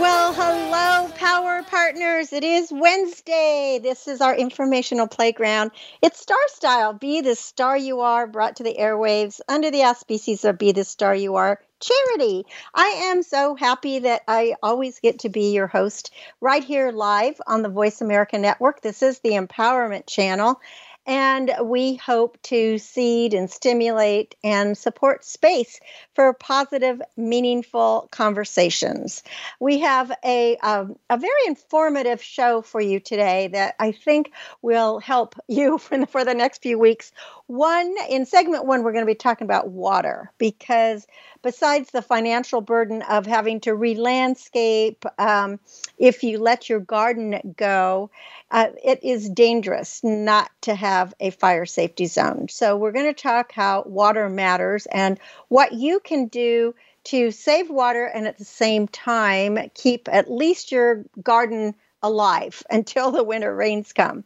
Well, hello, Power Partners. It is Wednesday. This is our informational playground. It's Star Style. Be the star you are, brought to the airwaves under the auspices of Be the Star You Are charity. I am so happy that I always get to be your host right here live on the Voice America Network. This is the Empowerment Channel. And we hope to seed and stimulate and support space for positive, meaningful conversations. We have a, um, a very informative show for you today that I think will help you for the, for the next few weeks. One, in segment one, we're going to be talking about water because besides the financial burden of having to re landscape, um, if you let your garden go, uh, it is dangerous not to have a fire safety zone. So, we're going to talk how water matters and what you can do to save water and at the same time keep at least your garden alive until the winter rains come.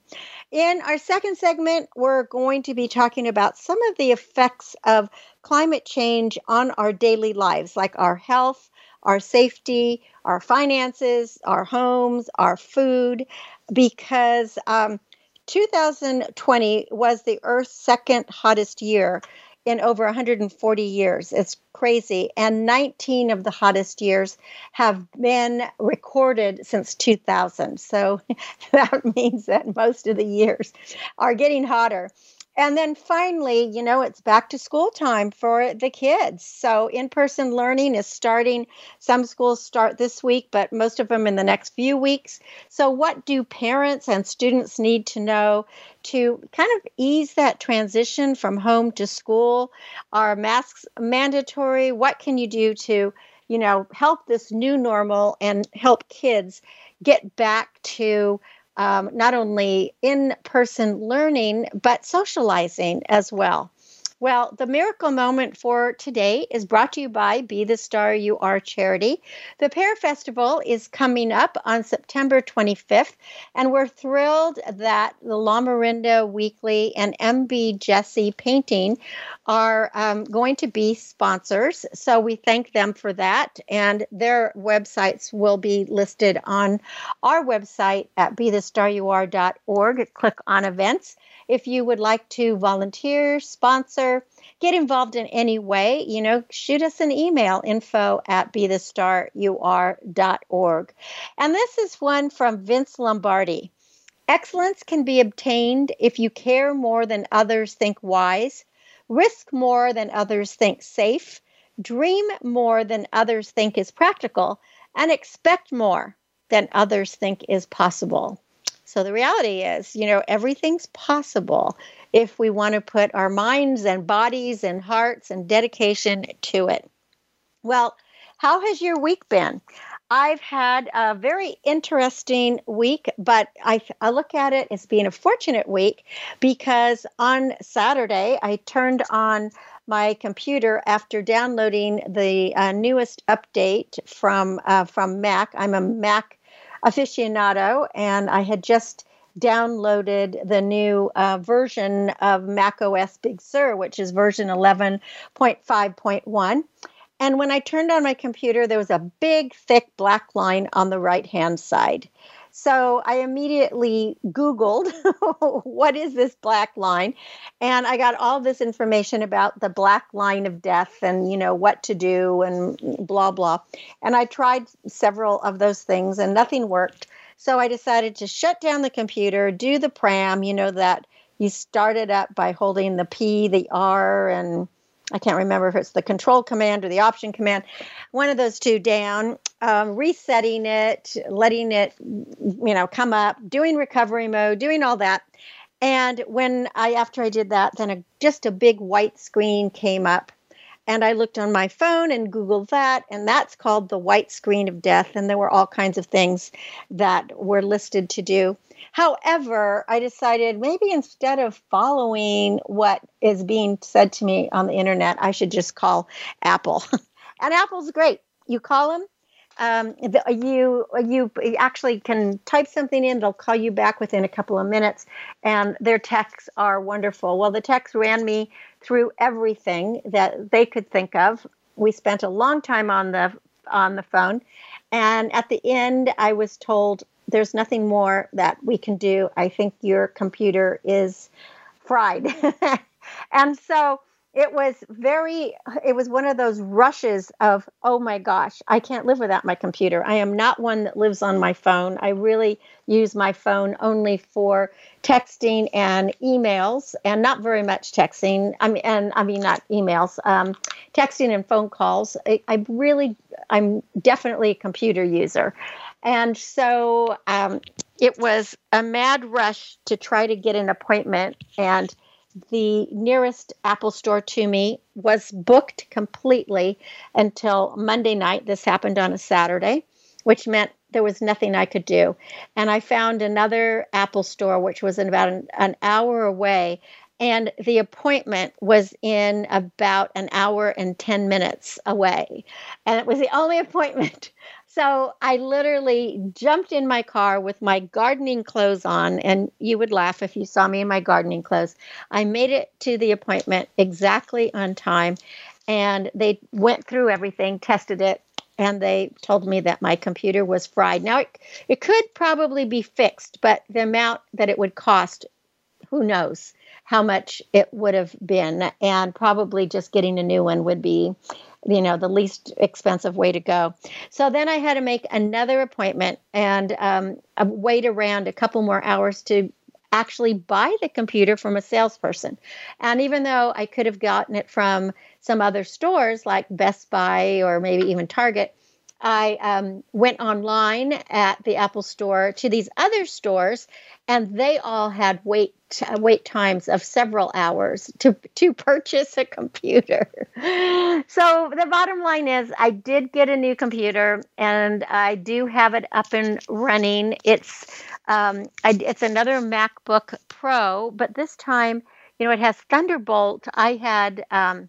In our second segment, we're going to be talking about some of the effects of climate change on our daily lives, like our health, our safety, our finances, our homes, our food, because um, 2020 was the Earth's second hottest year in over 140 years. It's crazy. And 19 of the hottest years have been recorded since 2000. So that means that most of the years are getting hotter. And then finally, you know, it's back to school time for the kids. So in person learning is starting. Some schools start this week, but most of them in the next few weeks. So, what do parents and students need to know to kind of ease that transition from home to school? Are masks mandatory? What can you do to, you know, help this new normal and help kids get back to? Um, not only in person learning, but socializing as well. Well, the miracle moment for today is brought to you by Be the Star You Are charity. The Pear Festival is coming up on September 25th, and we're thrilled that the La Lamorinda Weekly and MB Jesse Painting are um, going to be sponsors. So we thank them for that, and their websites will be listed on our website at bethestaryouare.org. Click on events if you would like to volunteer, sponsor, get involved in any way, you know, shoot us an email info at bethestaryouare.org. And this is one from Vince Lombardi. Excellence can be obtained if you care more than others think wise, risk more than others think safe, dream more than others think is practical, and expect more than others think is possible. So the reality is, you know, everything's possible if we want to put our minds and bodies and hearts and dedication to it. Well, how has your week been? I've had a very interesting week, but I, I, look at it as being a fortunate week because on Saturday I turned on my computer after downloading the uh, newest update from uh, from Mac. I'm a Mac aficionado, and I had just downloaded the new uh, version of Mac OS Big Sur, which is version 11.5.1. And when I turned on my computer, there was a big, thick black line on the right hand side. So I immediately Googled, what is this black line? And I got all this information about the black line of death and, you know, what to do and blah, blah. And I tried several of those things and nothing worked. So I decided to shut down the computer, do the pram, you know, that you start it up by holding the P, the R, and I can't remember if it's the control command or the option command, one of those two down. Um, resetting it, letting it, you know, come up, doing recovery mode, doing all that. And when I, after I did that, then a, just a big white screen came up. And I looked on my phone and Googled that, and that's called the white screen of death. And there were all kinds of things that were listed to do. However, I decided maybe instead of following what is being said to me on the internet, I should just call Apple. and Apple's great. You call them, um, the, you you actually can type something in they'll call you back within a couple of minutes and their texts are wonderful. Well the text ran me through everything that they could think of. We spent a long time on the on the phone and at the end i was told there's nothing more that we can do. I think your computer is fried. And so it was very it was one of those rushes of oh my gosh i can't live without my computer. I am not one that lives on my phone. I really use my phone only for texting and emails and not very much texting. I mean and i mean not emails um, texting and phone calls. I, I, really i'm definitely a computer user. And so um, it was a mad rush to try to get an appointment and the nearest Apple store to me was booked completely until Monday night. This happened on a Saturday, which meant there was nothing I could do. And I found another Apple store, which was in about an, an hour away. And the appointment was in about an hour and 10 minutes away. And it was the only appointment so I literally jumped in my car with my gardening clothes on, and you would laugh if you saw me in my gardening clothes. I made it to the appointment exactly on time, and they went through everything, tested it, and they told me that my computer was fried. Now, it, it could probably be fixed, but the amount that it would cost, who knows how much it would have been, and probably just getting a new one would be you know the least expensive way to go. So then i had to make another appointment and um, wait around a couple more hours to actually buy the computer from a salesperson. And even though i could have gotten it from some other stores like best buy or maybe even target I um, went online at the Apple Store to these other stores, and they all had wait uh, wait times of several hours to to purchase a computer. so the bottom line is, I did get a new computer, and I do have it up and running. It's um, I, it's another MacBook Pro, but this time, you know, it has Thunderbolt. I had um,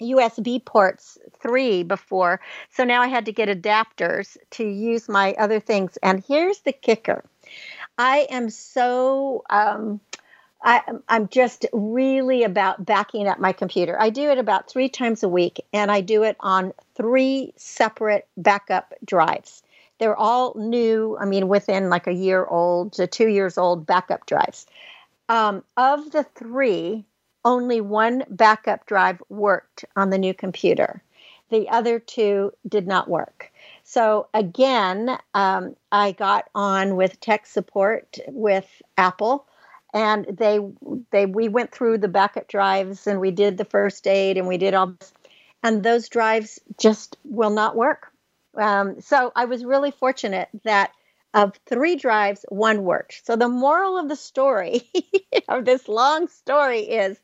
USB ports three before. So now I had to get adapters to use my other things. And here's the kicker I am so. Um, I, am just really about backing up my computer. I do it about three times a week, and I do it on three separate backup drives. They're all new, I mean, within like a year old to two years old backup drives. Um, of the three, only one backup drive worked on the new computer. The other two did not work. So again, um, I got on with tech support with Apple, and they they we went through the backup drives and we did the first aid and we did all this, and those drives just will not work. Um, so I was really fortunate that of three drives, one worked. So the moral of the story of this long story is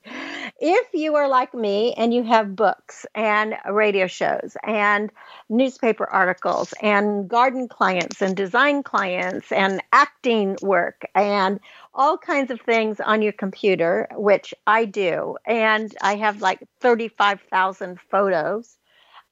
if you are like me and you have books and radio shows and newspaper articles and garden clients and design clients and acting work and all kinds of things on your computer, which I do, and I have like 35,000 photos.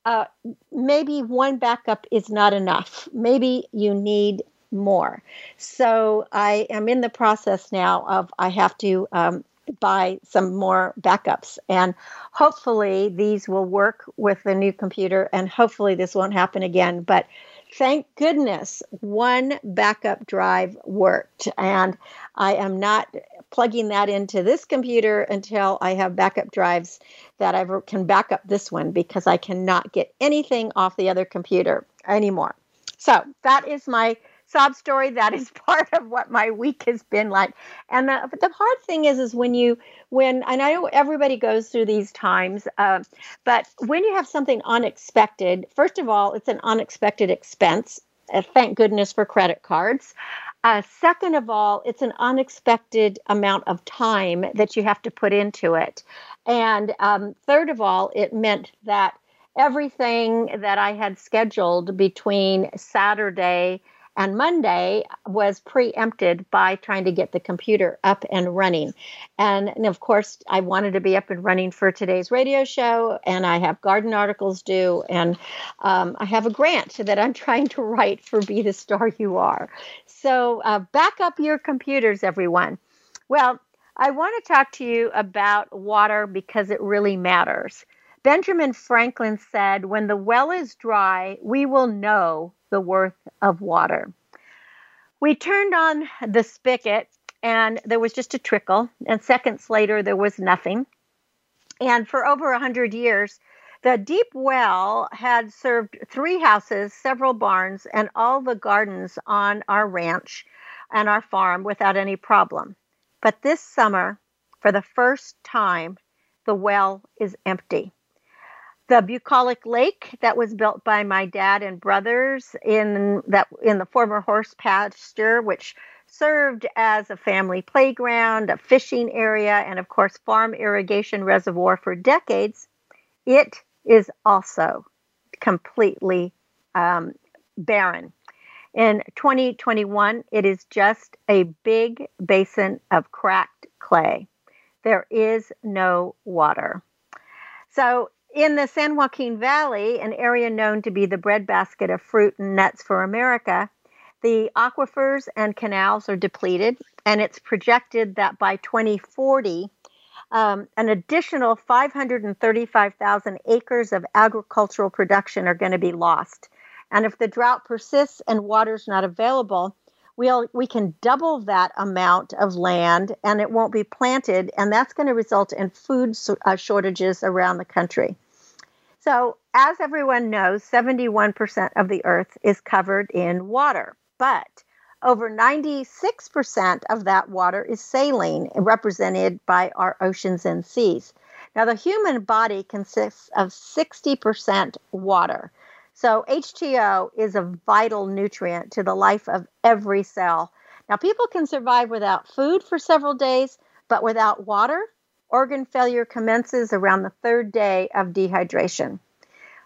Uh, maybe one backup is not enough. Maybe you need more. So I am in the process now of I have to um, buy some more backups, and hopefully these will work with the new computer, and hopefully this won't happen again. But thank goodness one backup drive worked, and I am not plugging that into this computer until I have backup drives that I can back up this one because I cannot get anything off the other computer anymore. So that is my sob story. That is part of what my week has been like. And the, the hard thing is, is when you, when, and I know everybody goes through these times, uh, but when you have something unexpected, first of all, it's an unexpected expense. Uh, thank goodness for credit cards. Uh, second of all, it's an unexpected amount of time that you have to put into it. And um, third of all, it meant that everything that I had scheduled between Saturday and Monday was preempted by trying to get the computer up and running. And, and, of course, I wanted to be up and running for today's radio show, and I have garden articles due, and um, I have a grant that I'm trying to write for Be the Star You Are. So, uh, back up your computers, everyone. Well, I want to talk to you about water because it really matters. Benjamin Franklin said, When the well is dry, we will know the worth of water. We turned on the spigot and there was just a trickle, and seconds later, there was nothing. And for over a 100 years, the deep well had served three houses, several barns, and all the gardens on our ranch and our farm without any problem. But this summer, for the first time, the well is empty the bucolic lake that was built by my dad and brothers in that in the former horse pasture which served as a family playground a fishing area and of course farm irrigation reservoir for decades. It is also completely um, barren. In 2021 it is just a big basin of cracked clay. There is no water. So in the San Joaquin Valley, an area known to be the breadbasket of fruit and nuts for America, the aquifers and canals are depleted, and it's projected that by 2040, um, an additional 535,000 acres of agricultural production are going to be lost. And if the drought persists and water's not available, we'll, we can double that amount of land and it won't be planted, and that's going to result in food uh, shortages around the country. So, as everyone knows, 71% of the earth is covered in water, but over 96% of that water is saline, represented by our oceans and seas. Now, the human body consists of 60% water. So, H2O is a vital nutrient to the life of every cell. Now, people can survive without food for several days, but without water, Organ failure commences around the third day of dehydration.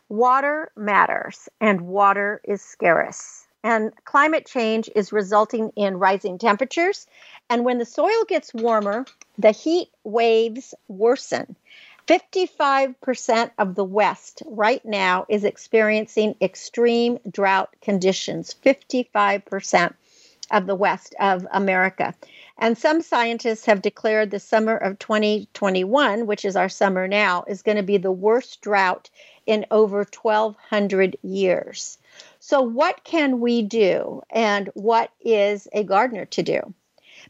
Water matters, and water is scarce. And climate change is resulting in rising temperatures. And when the soil gets warmer, the heat waves worsen. 55% of the West right now is experiencing extreme drought conditions. 55% of the West of America. And some scientists have declared the summer of 2021, which is our summer now, is going to be the worst drought in over 1,200 years. So, what can we do, and what is a gardener to do?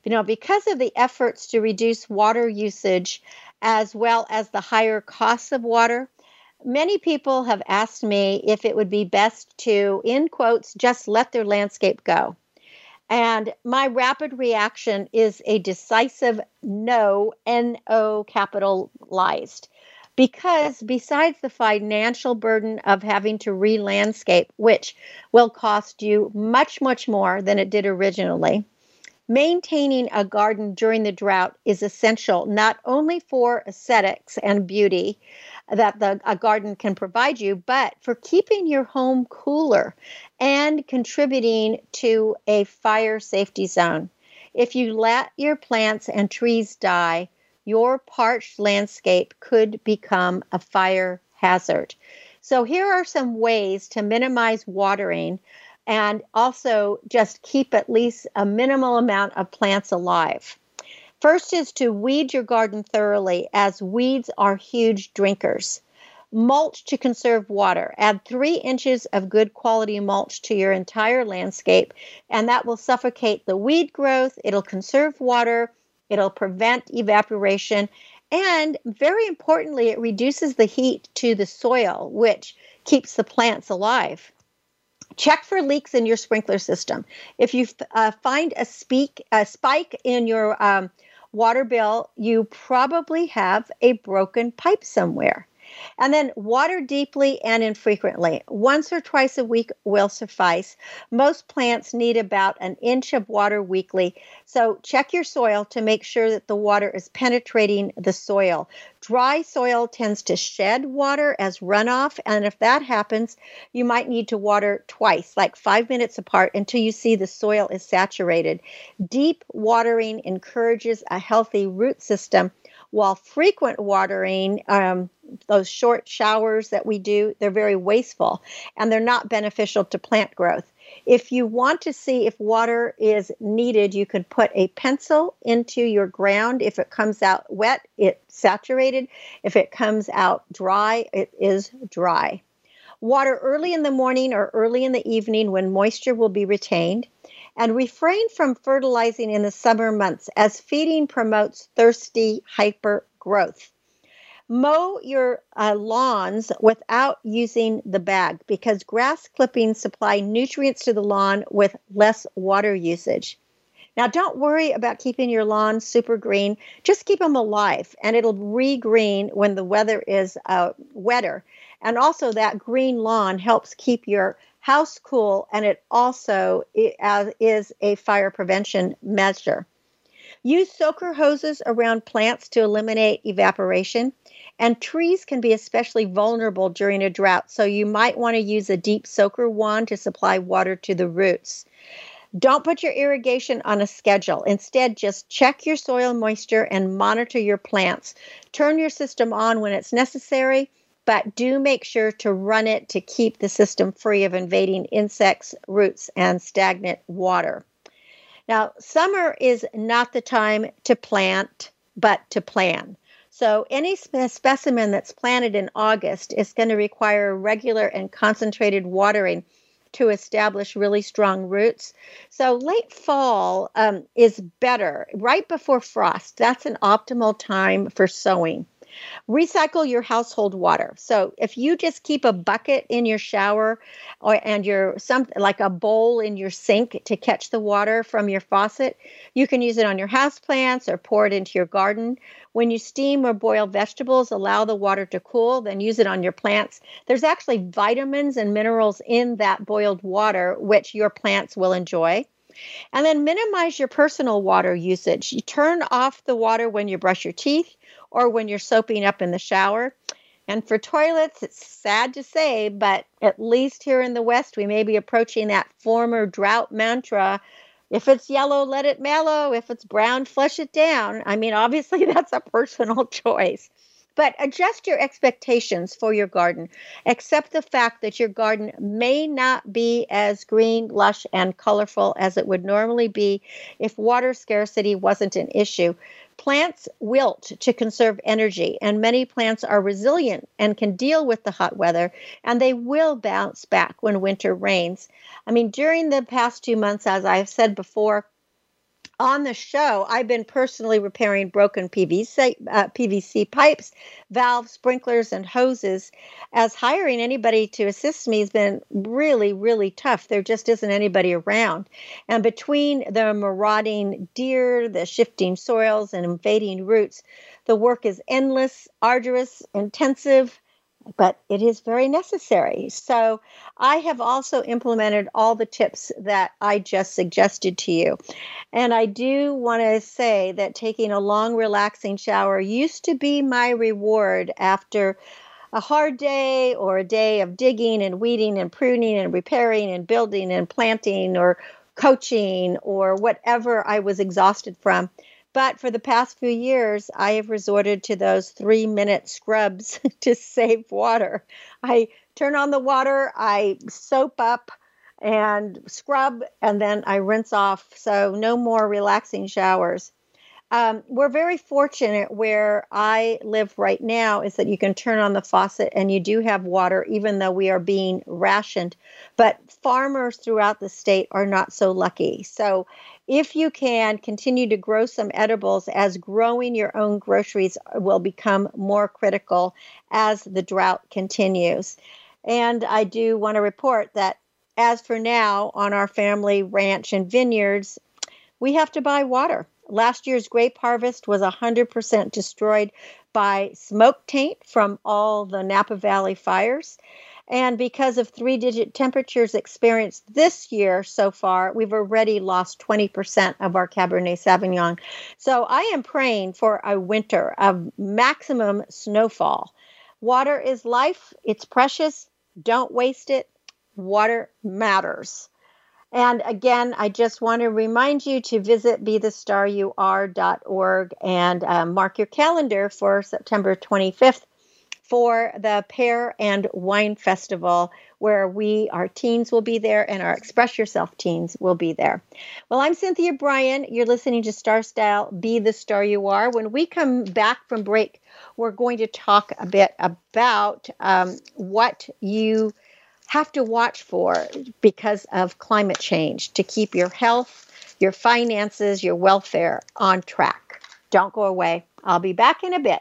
You know, because of the efforts to reduce water usage as well as the higher costs of water, many people have asked me if it would be best to, in quotes, just let their landscape go. And my rapid reaction is a decisive no, N O capitalized. Because besides the financial burden of having to re landscape, which will cost you much, much more than it did originally, maintaining a garden during the drought is essential not only for aesthetics and beauty, that the a garden can provide you, but for keeping your home cooler and contributing to a fire safety zone. If you let your plants and trees die, your parched landscape could become a fire hazard. So, here are some ways to minimize watering and also just keep at least a minimal amount of plants alive. First is to weed your garden thoroughly, as weeds are huge drinkers. Mulch to conserve water. Add three inches of good quality mulch to your entire landscape, and that will suffocate the weed growth. It'll conserve water, it'll prevent evaporation, and very importantly, it reduces the heat to the soil, which keeps the plants alive. check for leaks in your sprinkler system. If you uh, find a, speak, a spike in your um, water bill, you probably have a broken pipe somewhere. And then water deeply and infrequently. Once or twice a week will suffice. Most plants need about an inch of water weekly. So check your soil to make sure that the water is penetrating the soil. Dry soil tends to shed water as runoff. And if that happens, you might need to water twice, like five minutes apart, until you see the soil is saturated. Deep watering encourages a healthy root system while frequent watering, um, those short showers that we do, they're very wasteful and they're not beneficial to plant growth. If you want to see if water is needed, you could put a pencil into your ground. If it comes out wet, it's saturated. If it comes out dry, it is dry. Water early in the morning or early in the evening when moisture will be retained and refrain from fertilizing in the summer months as feeding promotes thirsty hyper growth. Mow your uh, lawns without using the bag because grass clippings supply nutrients to the lawn with less water usage. Now, don't worry about keeping your lawn super green. Just keep them alive, and it'll regreen when the weather is uh, wetter. And also, that green lawn helps keep your house cool, and it also is a fire prevention measure. Use soaker hoses around plants to eliminate evaporation. And trees can be especially vulnerable during a drought, so you might want to use a deep soaker wand to supply water to the roots. Don't put your irrigation on a schedule. Instead, just check your soil moisture and monitor your plants. Turn your system on when it's necessary but do make sure to run it to keep the system free of invading insects, roots, and stagnant water. Now, summer is not the time to plant, but to plan. So, any spe- specimen that's planted in August is going to require regular and concentrated watering to establish really strong roots. So, late fall um, is better, right before frost. That's an optimal time for sowing. Recycle your household water. So if you just keep a bucket in your shower or and your some like a bowl in your sink to catch the water from your faucet, you can use it on your house plants or pour it into your garden. When you steam or boil vegetables, allow the water to cool, then use it on your plants. There's actually vitamins and minerals in that boiled water which your plants will enjoy. And then minimize your personal water usage. You turn off the water when you brush your teeth or when you're soaping up in the shower. And for toilets, it's sad to say, but at least here in the West, we may be approaching that former drought mantra if it's yellow, let it mellow. If it's brown, flush it down. I mean, obviously, that's a personal choice. But adjust your expectations for your garden. Accept the fact that your garden may not be as green, lush, and colorful as it would normally be if water scarcity wasn't an issue. Plants wilt to conserve energy, and many plants are resilient and can deal with the hot weather, and they will bounce back when winter rains. I mean, during the past two months, as I've said before, on the show, I've been personally repairing broken PVC, uh, PVC pipes, valves, sprinklers, and hoses. As hiring anybody to assist me has been really, really tough. There just isn't anybody around. And between the marauding deer, the shifting soils, and invading roots, the work is endless, arduous, intensive but it is very necessary. So I have also implemented all the tips that I just suggested to you. And I do want to say that taking a long, relaxing shower used to be my reward after a hard day or a day of digging and weeding and pruning and repairing and building and planting or coaching or whatever I was exhausted from. But for the past few years, I have resorted to those three minute scrubs to save water. I turn on the water, I soap up and scrub, and then I rinse off. So, no more relaxing showers. Um, we're very fortunate where I live right now is that you can turn on the faucet and you do have water, even though we are being rationed. But farmers throughout the state are not so lucky. So, if you can continue to grow some edibles, as growing your own groceries uh, will become more critical as the drought continues. And I do want to report that as for now, on our family ranch and vineyards, we have to buy water. Last year's grape harvest was 100% destroyed by smoke taint from all the Napa Valley fires. And because of three digit temperatures experienced this year so far, we've already lost 20% of our Cabernet Sauvignon. So I am praying for a winter of maximum snowfall. Water is life, it's precious. Don't waste it. Water matters. And again, I just want to remind you to visit bethestaryouare.org and uh, mark your calendar for September 25th for the Pear and Wine Festival, where we, our teens, will be there and our Express Yourself teens will be there. Well, I'm Cynthia Brian. You're listening to Star Style Be the Star You Are. When we come back from break, we're going to talk a bit about um, what you have to watch for because of climate change to keep your health, your finances, your welfare on track. Don't go away. I'll be back in a bit.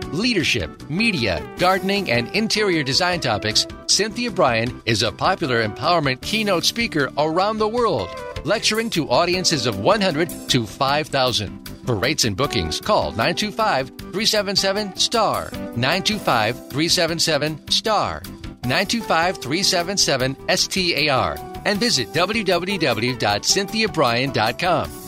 leadership, media, gardening, and interior design topics, Cynthia Brian is a popular empowerment keynote speaker around the world lecturing to audiences of 100 to 5,000. For rates and bookings, call 925 377 STAR. 925 377 STAR. 925 377 STAR. And visit www.cynthiabrian.com.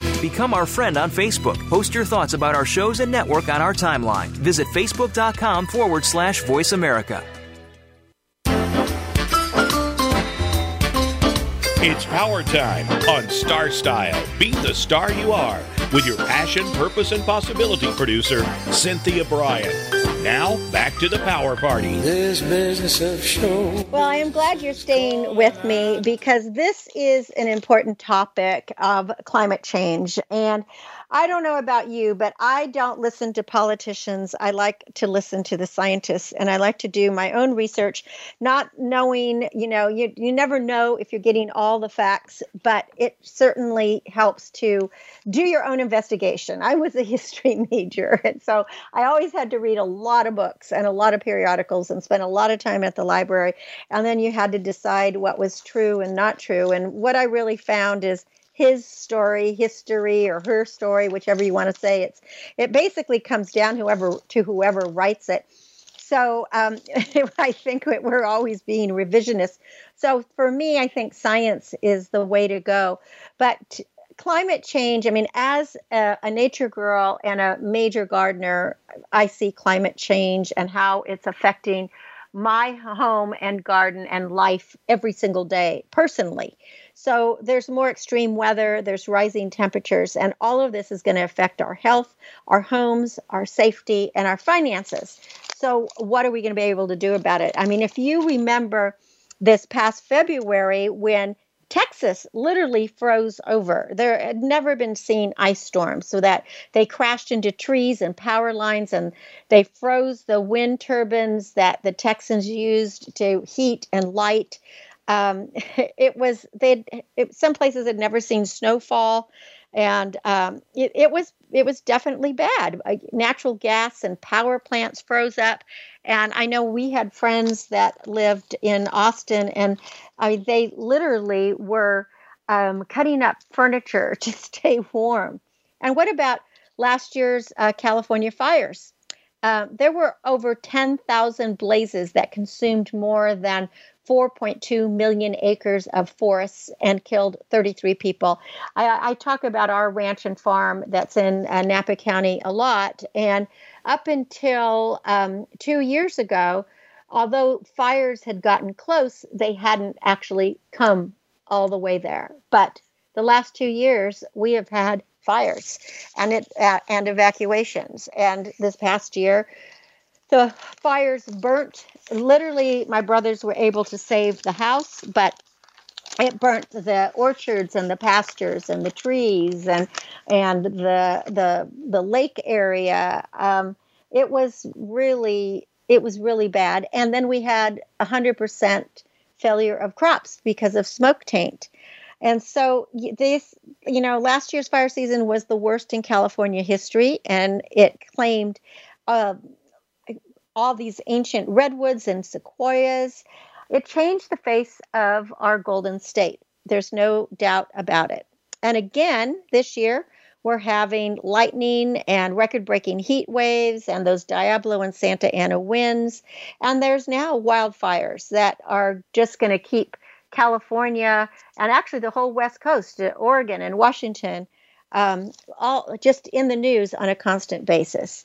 Become our friend on Facebook. Post your thoughts about our shows and network on our timeline. Visit facebook.com forward slash voice America. It's power time on Star Style. Be the star you are with your passion, purpose, and possibility producer, Cynthia Brian. Now, back to the power party. This business of show. Well, I am glad you're staying with me because this is an important topic of climate change. And I don't know about you, but I don't listen to politicians. I like to listen to the scientists and I like to do my own research, not knowing, you know, you, you never know if you're getting all the facts, but it certainly helps to do your own investigation. I was a history major, and so I always had to read a lot of books and a lot of periodicals and spend a lot of time at the library. And then you had to decide what was true and not true. And what I really found is his story, history, or her story, whichever you want to say. It's it basically comes down whoever to whoever writes it. So um, I think we're always being revisionist. So for me, I think science is the way to go. But climate change, I mean, as a, a, nature girl and a major gardener, I see climate change and how it's affecting my home and garden and life every single day personally. So there's more extreme weather, there's rising temperatures, and all of this is going to affect our health, our homes, our safety, and our finances. So, what are we going to be able to do about it? I mean, if you remember this past February when Texas literally froze over. There had never been seen ice storms, so that they crashed into trees and power lines, and they froze the wind turbines that the Texans used to heat and light um, it was they some places had never seen snowfall and um, it, it, was it was definitely bad. Uh, natural gas and power plants froze up. And i know we had friends that lived in austin and I they literally were um, cutting up furniture to stay warm. And what about last year's uh, California fires? Um, there were over 10,000 blazes that consumed more than 4.2 million acres of forests and killed 33 people. I, I talk about our ranch and farm that's in uh, Napa County a lot. And up until um, two years ago, although fires had gotten close, they hadn't actually come all the way there. But the last two years, we have had fires and it uh, and evacuations. And this past year, the fires burnt. Literally, my brothers were able to save the house, but it burnt the orchards and the pastures and the trees and and the the the lake area. Um, it was really it was really bad. And then we had hundred percent failure of crops because of smoke taint. And so this, you know, last year's fire season was the worst in California history, and it claimed uh, all these ancient redwoods and sequoias. It changed the face of our Golden State. There's no doubt about it. And again, this year, we're having lightning and record breaking heat waves and those Diablo and Santa Ana winds. And there's now wildfires that are just going to keep California and actually the whole West Coast, Oregon and Washington, um, all just in the news on a constant basis.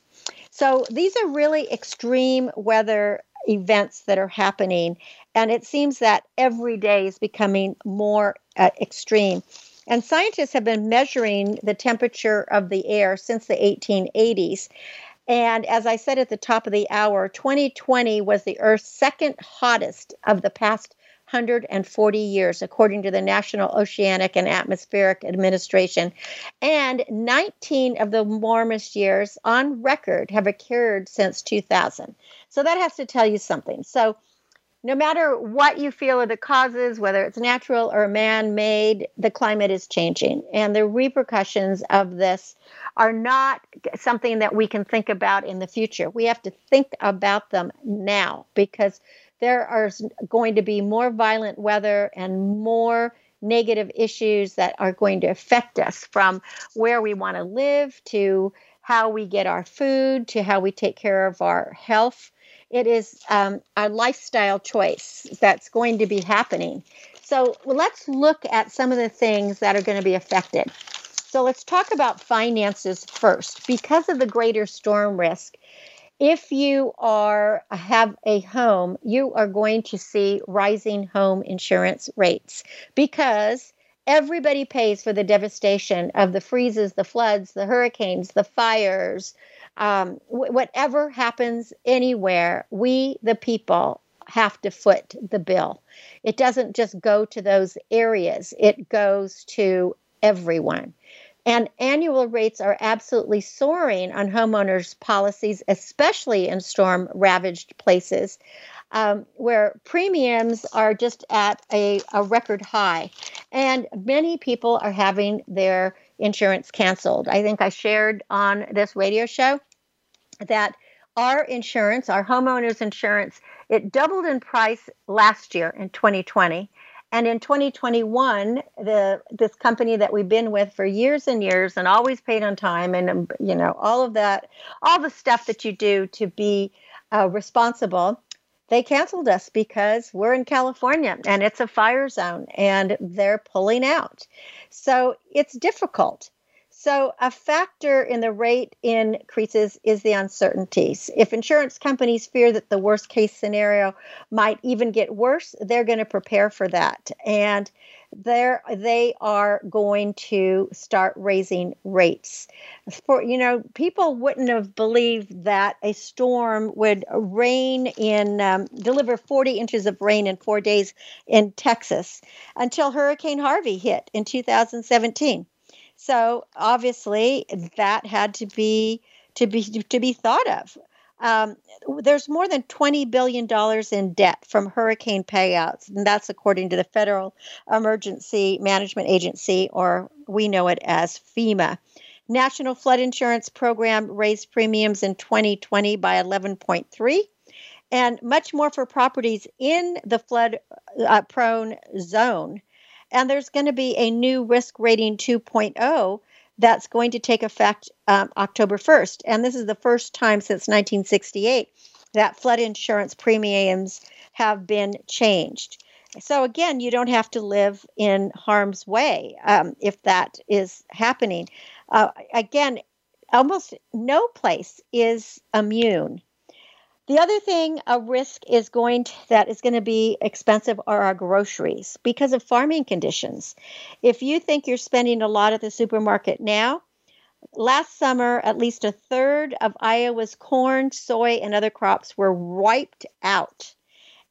So these are really extreme weather events that are happening. And it seems that every day is becoming more uh, extreme. And scientists have been measuring the temperature of the air since the 1880s. And as I said at the top of the hour, 2020 was the Earth's second hottest of the past 140 years, according to the National Oceanic and Atmospheric Administration. And 19 of the warmest years on record have occurred since 2000. So that has to tell you something. So no matter what you feel are the causes, whether it's natural or man made, the climate is changing. And the repercussions of this are not something that we can think about in the future. We have to think about them now because there are going to be more violent weather and more negative issues that are going to affect us from where we want to live to how we get our food to how we take care of our health. It is um, a lifestyle choice that's going to be happening. So let's look at some of the things that are going to be affected. So let's talk about finances first. Because of the greater storm risk, if you are have a home, you are going to see rising home insurance rates because everybody pays for the devastation of the freezes, the floods, the hurricanes, the fires, um, whatever happens anywhere. We, the people, have to foot the bill. It doesn't just go to those areas; it goes to everyone. And annual rates are absolutely soaring on homeowners' policies, especially in storm ravaged places. Um, where premiums are just at a, a record high. And many people are having their insurance canceled. I think I shared on this radio show that our insurance, our homeowners insurance, it doubled in price last year in 2020 and in 2021, the this company that we've been with for years and years and always paid on time, and you know all of that, all the stuff that you do to be uh, responsible, they canceled us because we're in California and it's a fire zone, and they're pulling out. So it's difficult. So, a factor in the rate increases is the uncertainties. If insurance companies fear that the worst case scenario might even get worse, they're going to prepare for that. And they're, they are going to start raising rates. For you know, people wouldn't have believed that a storm would rain in um, deliver 40 inches of rain in four days in Texas until Hurricane Harvey hit in 2017. So obviously that had to be to be to be thought of. Um, there's more than $20 billion in debt from hurricane payouts, and that's according to the Federal Emergency Management Agency, or we know it as FEMA. National Flood Insurance Program raised premiums in 2020 by 11.3, and much more for properties in the flood uh, prone zone. And there's going to be a new risk rating 2.0 that's going to take effect um, October 1st. And this is the first time since 1968 that flood insurance premiums have been changed. So, again, you don't have to live in harm's way um, if that is happening. Uh, again, almost no place is immune. The other thing, a risk is going to, that is going to be expensive are our groceries because of farming conditions. If you think you're spending a lot at the supermarket now, last summer at least a third of Iowa's corn, soy, and other crops were wiped out.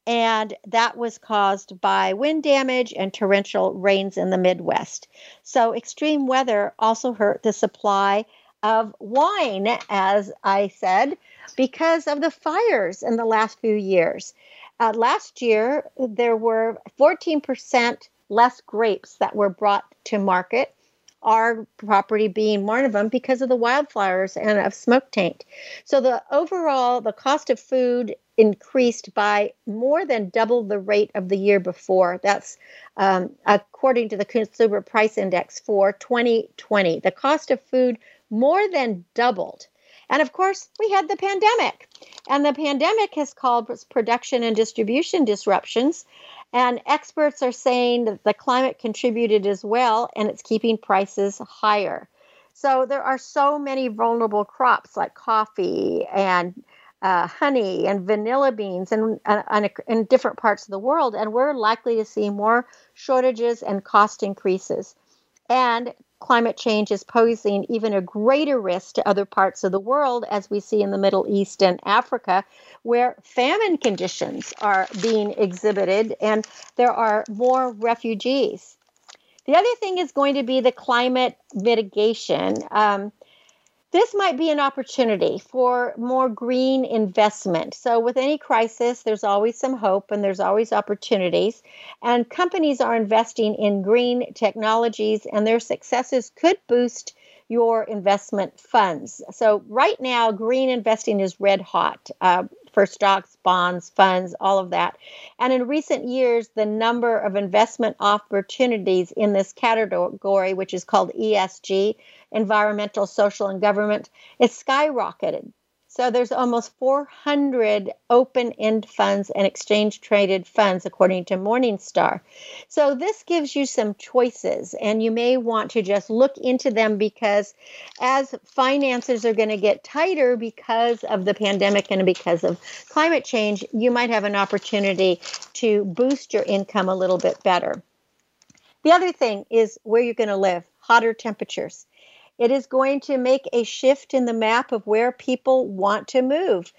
And that was caused by wind damage and torrential rains in the Midwest. So, extreme weather also hurt the supply of wine, as I said, because of the fires in the last few years. Uh, last year, there were 14% less grapes that were brought to market, our property being one of them because of the wildfires and of smoke taint. So the overall, the cost of food increased by more than double the rate of the year before. That's um, according to the Consumer Price Index for 2020. The cost of food more than doubled. And of course, we had the pandemic. And the pandemic has caused production and distribution disruptions. And experts are saying that the climate contributed as well, and it's keeping prices higher. So there are so many vulnerable crops like coffee and uh, honey and vanilla beans and, and, in different parts of the world, and we're likely to see more shortages and cost increases. And climate change is posing even a greater risk to other parts of the world, as we see in the Middle East and Africa, where famine conditions are being exhibited and there are more refugees. The other thing is going to be the climate mitigation. Um, this might be an opportunity for more green investment. So, with any crisis, there's always some hope and there's always opportunities. And companies are investing in green technologies, and their successes could boost your investment funds. So, right now, green investing is red hot. Uh, for stocks, bonds, funds, all of that. And in recent years, the number of investment opportunities in this category, which is called ESG, environmental, social, and government, is skyrocketed. So there's almost 400 open-end funds and exchange-traded funds, according to Morningstar. So this gives you some choices, and you may want to just look into them because as finances are going to get tighter because of the pandemic and because of climate change, you might have an opportunity to boost your income a little bit better. The other thing is where you're going to live, hotter temperatures. It is going to make a shift in the map of where people want to move.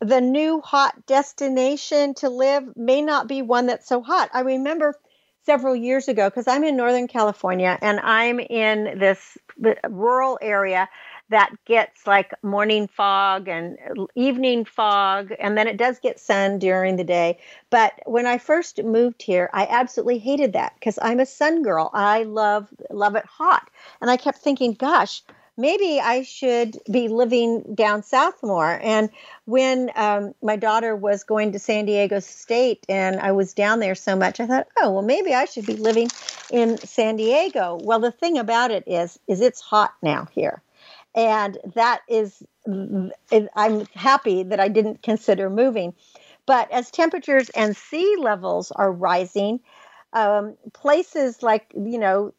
The new hot destination to live may not be one that's so hot. I remember several years ago because I'm in Northern California and I'm in this rural area that gets like morning fog and evening fog, and then it does get sun during the day. But when I first moved here, I absolutely hated that because I'm a sun girl. I love love it hot, and I kept thinking, gosh. Maybe I should be living down south more. And when um, my daughter was going to San Diego State and I was down there so much, I thought, oh well, maybe I should be living in San Diego. Well, the thing about it is, is it's hot now here and that is i'm happy that i didn't consider moving. But as temperatures and sea levels are rising um, places like you know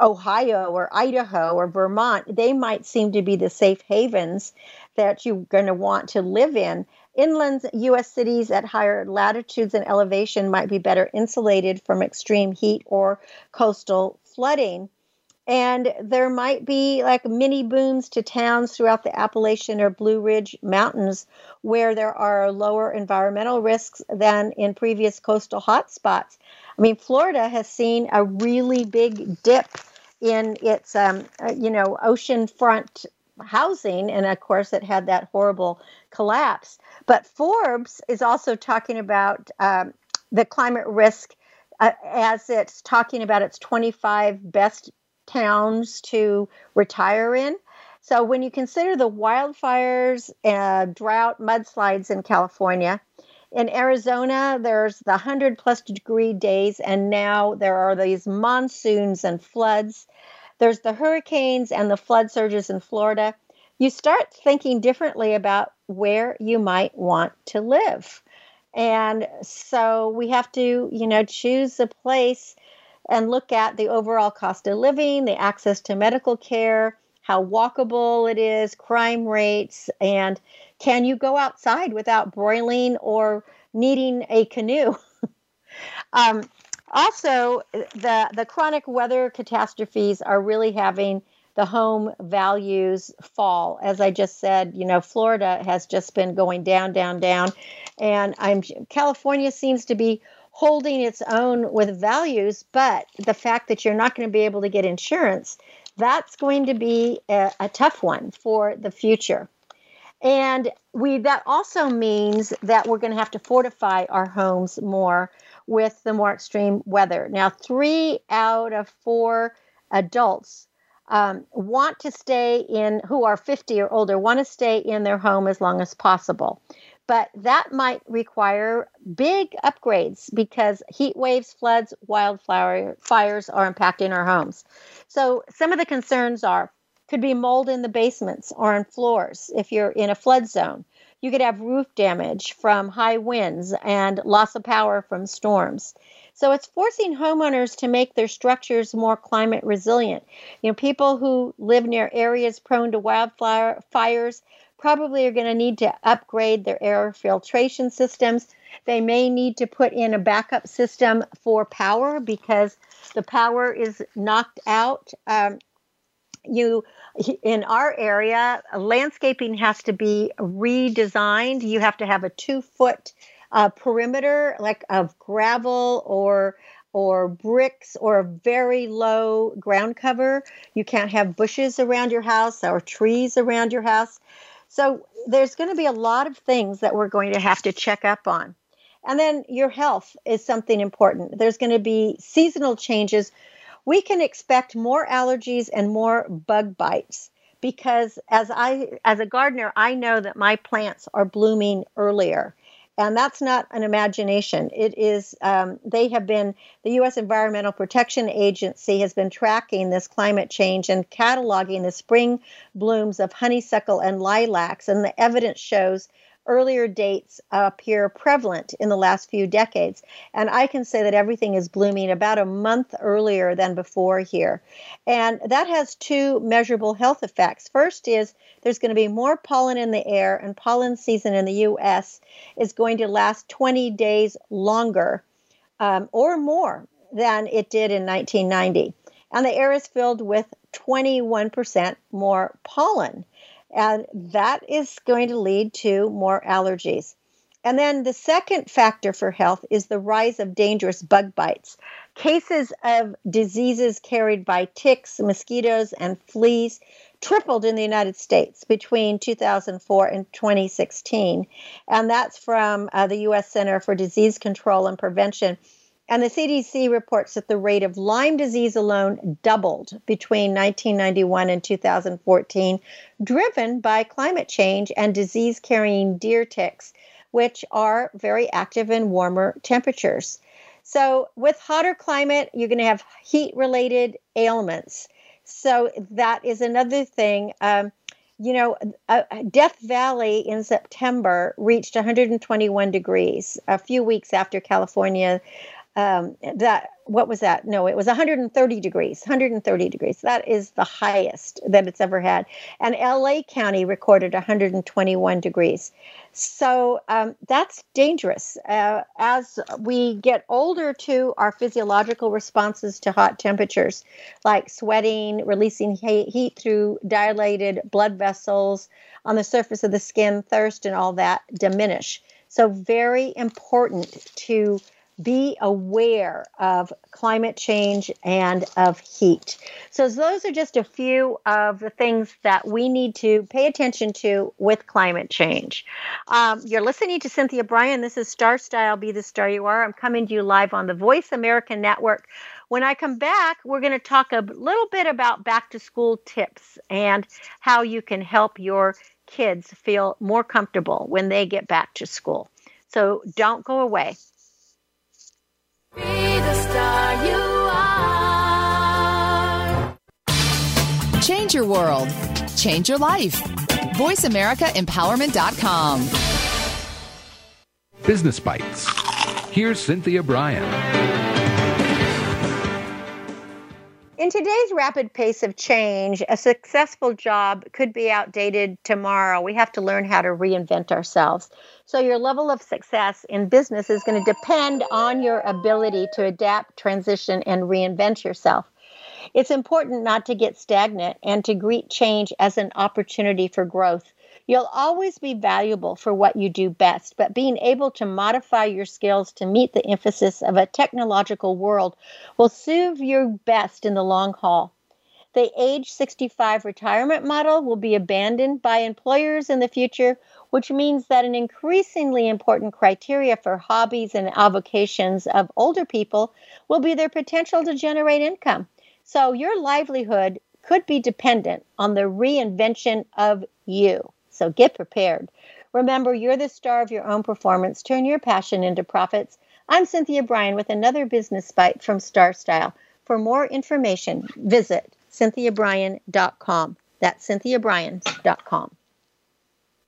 ohio or idaho or vermont they might seem to be the safe havens that you're going to want to live in. Inland u.s cities at higher latitudes and elevation might be better insulated from extreme heat or coastal flooding and there might be like mini booms to towns throughout the Appalachian or Blue Ridge Mountains where there are lower environmental risks than in previous coastal hotspots. I mean, Florida has seen a really big dip in its, um, uh, you know, oceanfront housing. And of course, it had that horrible collapse. But Forbes is also talking about um, the climate risk uh, as it's talking about its 25 best towns to retire in. So when you consider the wildfires, uh, drought, mudslides in California, in Arizona, there's the 100 plus degree days, and now there are these monsoons and floods. there's the hurricanes and the flood surges in Florida, you start thinking differently about where you might want to live. And so we have to, you know, choose a place and look at the overall cost of living, the access to medical care, how walkable it is, crime rates, and can you go outside without broiling or needing a canoe? um, also, the the chronic weather catastrophes are really having the home values fall. As I just said, you know, Florida has just been going down, down, down, and I'm California seems to be holding its own with values, but the fact that you're not going to be able to get insurance, that's going to be a, a tough one for the future. And we that also means that we're going to have to fortify our homes more with the more extreme weather. Now, three out of four adults um, want to stay in, who are 50 or older, want to stay in their home as long as possible. But that might require big upgrades because heat waves, floods, wildfire fires are impacting our homes. So some of the concerns are could be mold in the basements or on floors if you're in a flood zone. You could have roof damage from high winds and loss of power from storms. So it's forcing homeowners to make their structures more climate resilient. You know, people who live near areas prone to wildfire fires probably are going to need to upgrade their air filtration systems. They may need to put in a backup system for power because the power is knocked out. Um, you in our area landscaping has to be redesigned you have to have a two foot uh, perimeter like of gravel or or bricks or very low ground cover you can't have bushes around your house or trees around your house so there's going to be a lot of things that we're going to have to check up on. And then your health is something important. There's going to be seasonal changes. We can expect more allergies and more bug bites because as I as a gardener I know that my plants are blooming earlier and that's not an imagination it is um, they have been the U.S. Environmental Protection Agency has been tracking this climate change and cataloging the spring blooms of honeysuckle and lilacs and the evidence shows earlier dates appear prevalent in the last few decades. And I can say that everything is blooming about a month earlier than before here. And that has two measurable health effects. First is there's going to be more pollen in the air, and pollen season in the US is going to last 20 days longer um, or more than it did in 1990. And the air is filled with 21% more pollen. And that is going to lead to more allergies. And then the second factor for health is the rise of dangerous bug bites. Cases of diseases carried by ticks, mosquitoes, and fleas tripled in the United States between 2004 and 2016. And that's from uh, the U.S. Center for Disease Control and Prevention and the CDC reports that the rate of Lyme disease alone doubled between 1991 and 2014, driven by climate change and disease carrying deer ticks, which are very active in warmer temperatures. So, with hotter climate, you're going to have heat related ailments. So, that is another thing. Um, you know, uh, Death Valley in September reached 121 degrees a few weeks after California um, that what was that? No, it was 130 degrees. 130 degrees. That is the highest that it's ever had. And LA County recorded 121 degrees. So um, that's dangerous. Uh, as we get older, too, our physiological responses to hot temperatures, like sweating, releasing heat through dilated blood vessels on the surface of the skin, thirst, and all that, diminish. So, very important to be aware of climate change and of heat. So, those are just a few of the things that we need to pay attention to with climate change. Um, you're listening to Cynthia Brian. This is Star Style Be the Star You Are. I'm coming to you live on the Voice America Network. When I come back, we're going to talk a little bit about back to school tips and how you can help your kids feel more comfortable when they get back to school. So, don't go away. Change your world. Change your life. VoiceAmericaEmpowerment.com. Business Bites. Here's Cynthia Brian. In today's rapid pace of change, a successful job could be outdated tomorrow. We have to learn how to reinvent ourselves. So, your level of success in business is going to depend on your ability to adapt, transition, and reinvent yourself. It's important not to get stagnant and to greet change as an opportunity for growth. You'll always be valuable for what you do best, but being able to modify your skills to meet the emphasis of a technological world will serve you best in the long haul. The age 65 retirement model will be abandoned by employers in the future, which means that an increasingly important criteria for hobbies and avocations of older people will be their potential to generate income. So your livelihood could be dependent on the reinvention of you. So get prepared. Remember, you're the star of your own performance. Turn your passion into profits. I'm Cynthia Brian with another business bite from Star Style. For more information, visit cynthiabrian.com. That's cynthiabrian.com.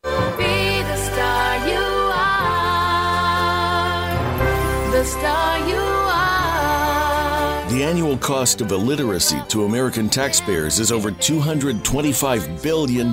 Be the star you are. The star you are. The annual cost of illiteracy to American taxpayers is over $225 billion.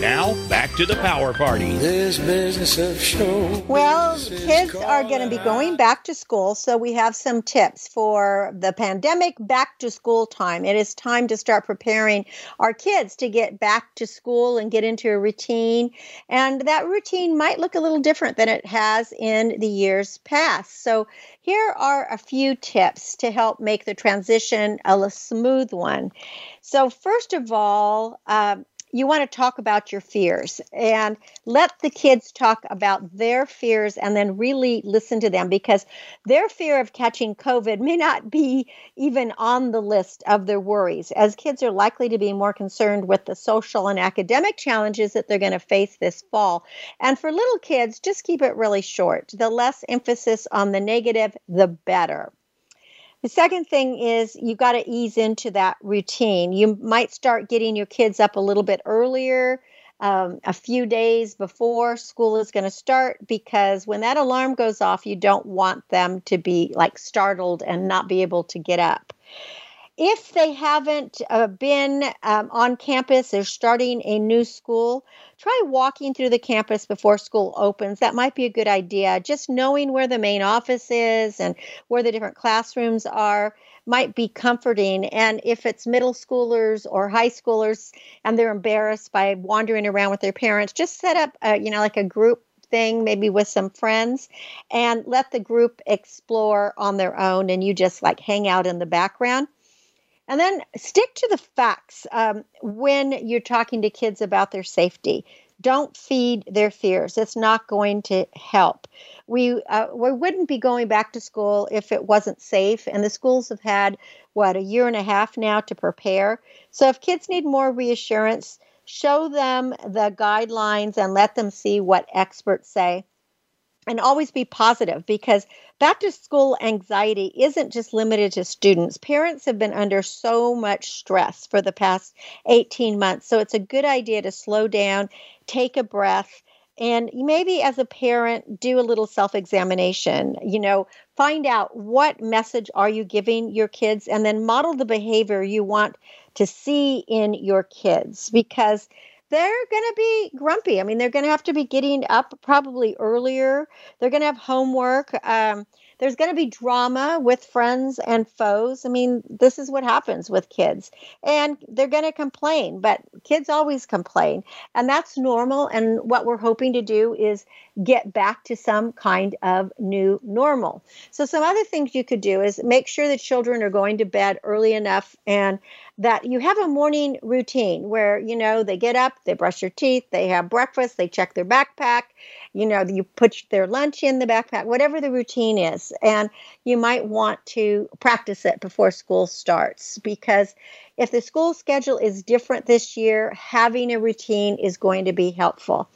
Now, back to the power party. This business of show. Well, kids are going to be going back to school, so we have some tips for the pandemic back to school time. It is time to start preparing our kids to get back to school and get into a routine. And that routine might look a little different than it has in the years past. So, here are a few tips to help make the transition a smooth one. So, first of all, um, you want to talk about your fears and let the kids talk about their fears and then really listen to them because their fear of catching COVID may not be even on the list of their worries, as kids are likely to be more concerned with the social and academic challenges that they're going to face this fall. And for little kids, just keep it really short. The less emphasis on the negative, the better. The second thing is you've got to ease into that routine. You might start getting your kids up a little bit earlier, um, a few days before school is going to start, because when that alarm goes off, you don't want them to be like startled and not be able to get up. If they haven't uh, been um, on campus, they're starting a new school, try walking through the campus before school opens. That might be a good idea. Just knowing where the main office is and where the different classrooms are might be comforting. And if it's middle schoolers or high schoolers and they're embarrassed by wandering around with their parents, just set up, a, you know, like a group thing, maybe with some friends, and let the group explore on their own and you just like hang out in the background. And then stick to the facts um, when you're talking to kids about their safety. Don't feed their fears. It's not going to help. We uh, we wouldn't be going back to school if it wasn't safe. And the schools have had what a year and a half now to prepare. So if kids need more reassurance, show them the guidelines and let them see what experts say and always be positive because back to school anxiety isn't just limited to students. Parents have been under so much stress for the past 18 months. So it's a good idea to slow down, take a breath, and maybe as a parent do a little self-examination you know find out what message are you giving your kids and then model the behavior you want to see in your kids because they're going to be grumpy. I mean, they're going to have to be getting up probably earlier. They're going to have homework. Um, there's going to be drama with friends and foes. I mean, this is what happens with kids. And they're going to complain, but kids always complain. And that's normal. And what we're hoping to do is get back to some kind of new normal. So, some other things you could do is make sure that children are going to bed early enough and that you have a morning routine where, you know, they get up, they brush their teeth, they have breakfast, they check their backpack, you know, you put their lunch in the backpack, whatever the routine is. And you might want to practice it before school starts because if the school schedule is different this year, having a routine is going to be helpful.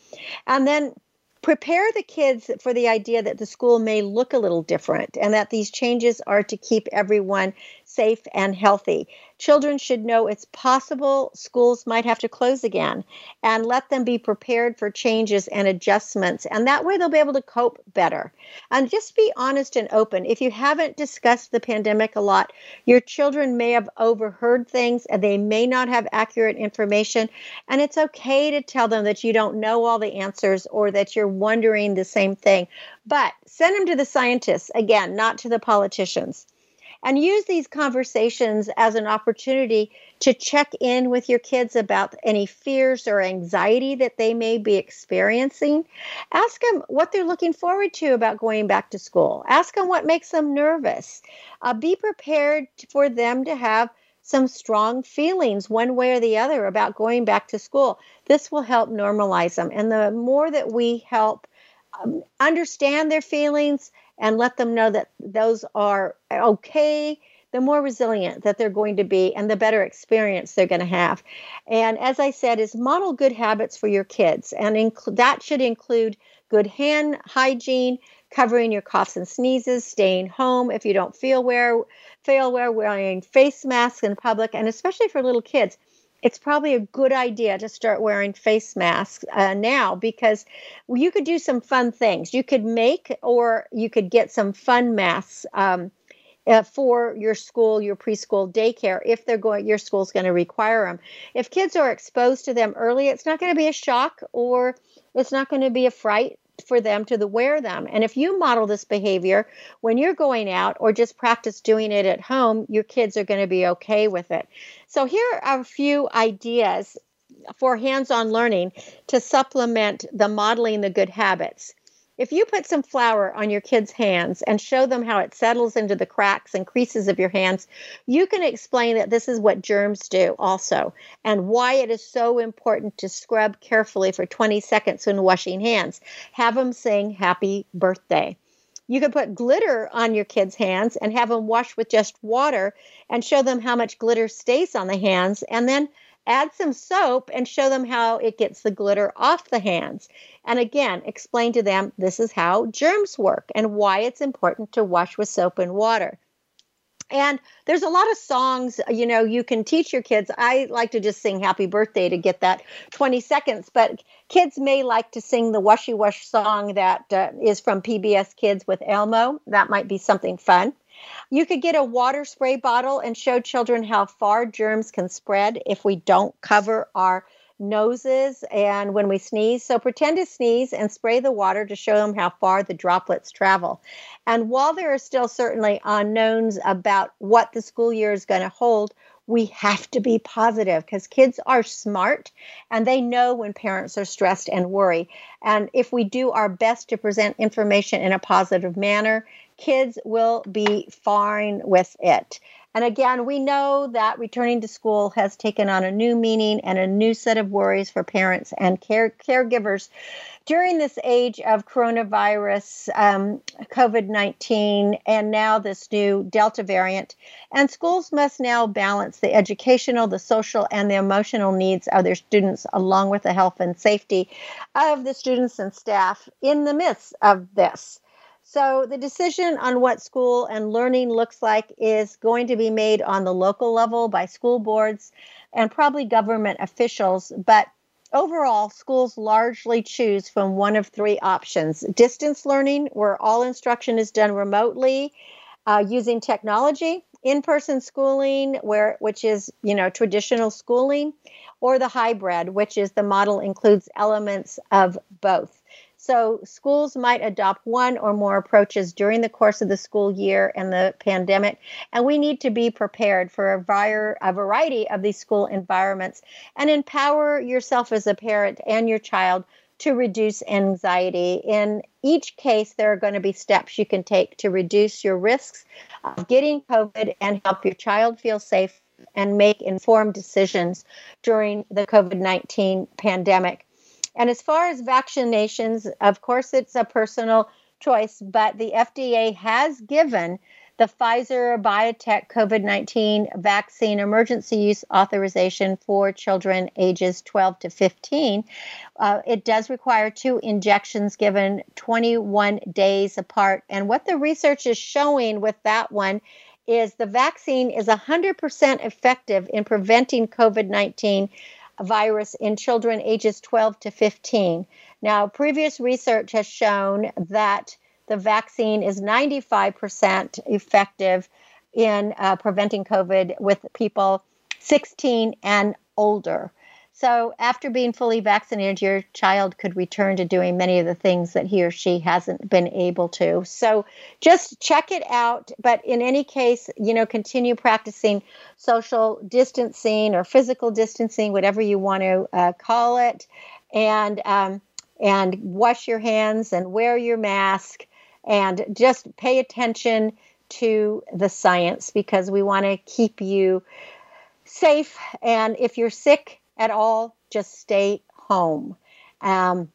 And then prepare the kids for the idea that the school may look a little different and that these changes are to keep everyone safe and healthy. Children should know it's possible schools might have to close again and let them be prepared for changes and adjustments. And that way they'll be able to cope better. And just be honest and open. If you haven't discussed the pandemic a lot, your children may have overheard things and they may not have accurate information. And it's okay to tell them that you don't know all the answers or that you're wondering the same thing. But send them to the scientists, again, not to the politicians and use these conversations as an opportunity to check in with your kids about any fears or anxiety that they may be experiencing. Ask them what they're looking forward to about going back to school. Ask them what makes them nervous. Uh, be prepared for them to have some strong feelings one way or the other about going back to school. This will help normalize them. And the more that we help um, understand their feelings and let them know that those are okay, the more resilient that they're going to be and the better experience they're going to have. And as I said, is model good habits for your kids. And inc- that should include good hand hygiene, covering your coughs and sneezes, staying home if you don't feel well, feel well, wearing face masks in public, and especially for little kids it's probably a good idea to start wearing face masks uh, now because you could do some fun things. You could make or you could get some fun masks um, uh, for your school, your preschool daycare, if they're going, your school's going to require them. If kids are exposed to them early, it's not going to be a shock or it's not going to be a fright for them to the wear them. And if you model this behavior when you're going out or just practice doing it at home, your kids are going to be okay with it. So here are a few ideas for hands-on learning to supplement the modeling the good habits. If you put some flour on your kids' hands and show them how it settles into the cracks and creases of your hands, you can explain that this is what germs do also and why it is so important to scrub carefully for 20 seconds when washing hands. Have them sing happy birthday. You could put glitter on your kids' hands and have them wash with just water and show them how much glitter stays on the hands and then add some soap and show them how it gets the glitter off the hands. And again, explain to them this is how germs work and why it's important to wash with soap and water. And there's a lot of songs, you know, you can teach your kids. I like to just sing happy birthday to get that 20 seconds, but kids may like to sing the Washy Wash song that uh, is from PBS Kids with Elmo. That might be something fun. You could get a water spray bottle and show children how far germs can spread if we don't cover our noses and when we sneeze. So pretend to sneeze and spray the water to show them how far the droplets travel. And while there are still certainly unknowns about what the school year is going to hold, we have to be positive because kids are smart and they know when parents are stressed and worry. And if we do our best to present information in a positive manner, kids will be fine with it. And again, we know that returning to school has taken on a new meaning and a new set of worries for parents and care, caregivers during this age of coronavirus, um, COVID 19, and now this new Delta variant. And schools must now balance the educational, the social, and the emotional needs of their students, along with the health and safety of the students and staff in the midst of this. So, the decision on what school and learning looks like is going to be made on the local level by school boards and probably government officials. But overall, schools largely choose from one of three options distance learning, where all instruction is done remotely uh, using technology, in person schooling, where, which is you know traditional schooling, or the hybrid, which is the model includes elements of both. So, schools might adopt one or more approaches during the course of the school year and the pandemic. And we need to be prepared for a, a variety of these school environments and empower yourself as a parent and your child to reduce anxiety. In each case, there are going to be steps you can take to reduce your risks of getting COVID and help your child feel safe and make informed decisions during the COVID 19 pandemic. And as far as vaccinations, of course, it's a personal choice, but the FDA has given the Pfizer BioNTech COVID 19 vaccine emergency use authorization for children ages 12 to 15. Uh, it does require two injections given 21 days apart. And what the research is showing with that one is the vaccine is 100% effective in preventing COVID 19 virus in children ages 12 to 15. Now, previous research has shown that the vaccine is 95% effective in uh, preventing COVID with people 16 and older. So, after being fully vaccinated, your child could return to doing many of the things that he or she hasn't been able to. So, just check it out. But in any case, you know, continue practicing social distancing or physical distancing, whatever you want to uh, call it, and um, and wash your hands and wear your mask and just pay attention to the science because we want to keep you safe. And if you're sick, at all, just stay home. Um,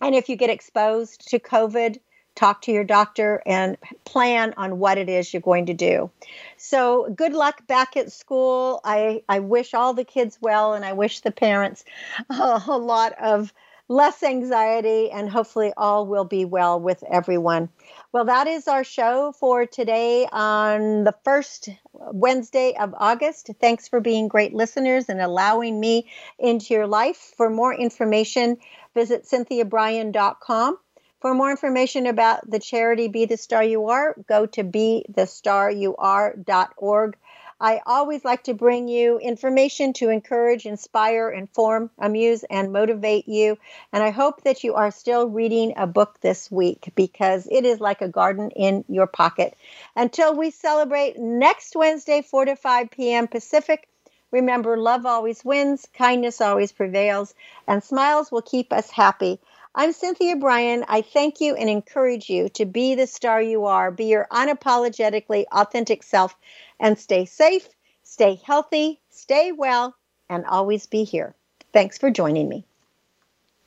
and if you get exposed to COVID, talk to your doctor and plan on what it is you're going to do. So, good luck back at school. I, I wish all the kids well, and I wish the parents a, a lot of less anxiety, and hopefully, all will be well with everyone. Well, that is our show for today on the first Wednesday of August. Thanks for being great listeners and allowing me into your life. For more information, visit cynthiabrian.com. For more information about the charity Be the Star You Are, go to bethestaryouare.org. I always like to bring you information to encourage, inspire, inform, amuse, and motivate you. And I hope that you are still reading a book this week because it is like a garden in your pocket. Until we celebrate next Wednesday, 4 to 5 p.m. Pacific, remember love always wins, kindness always prevails, and smiles will keep us happy. I'm Cynthia Brian. I thank you and encourage you to be the star you are, be your unapologetically authentic self, and stay safe, stay healthy, stay well, and always be here. Thanks for joining me.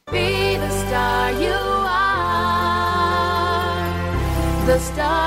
Be the star you are. The star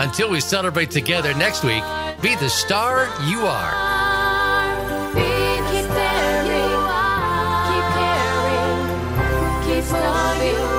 Until we celebrate together next week, be the star you are. Keep caring. Keep star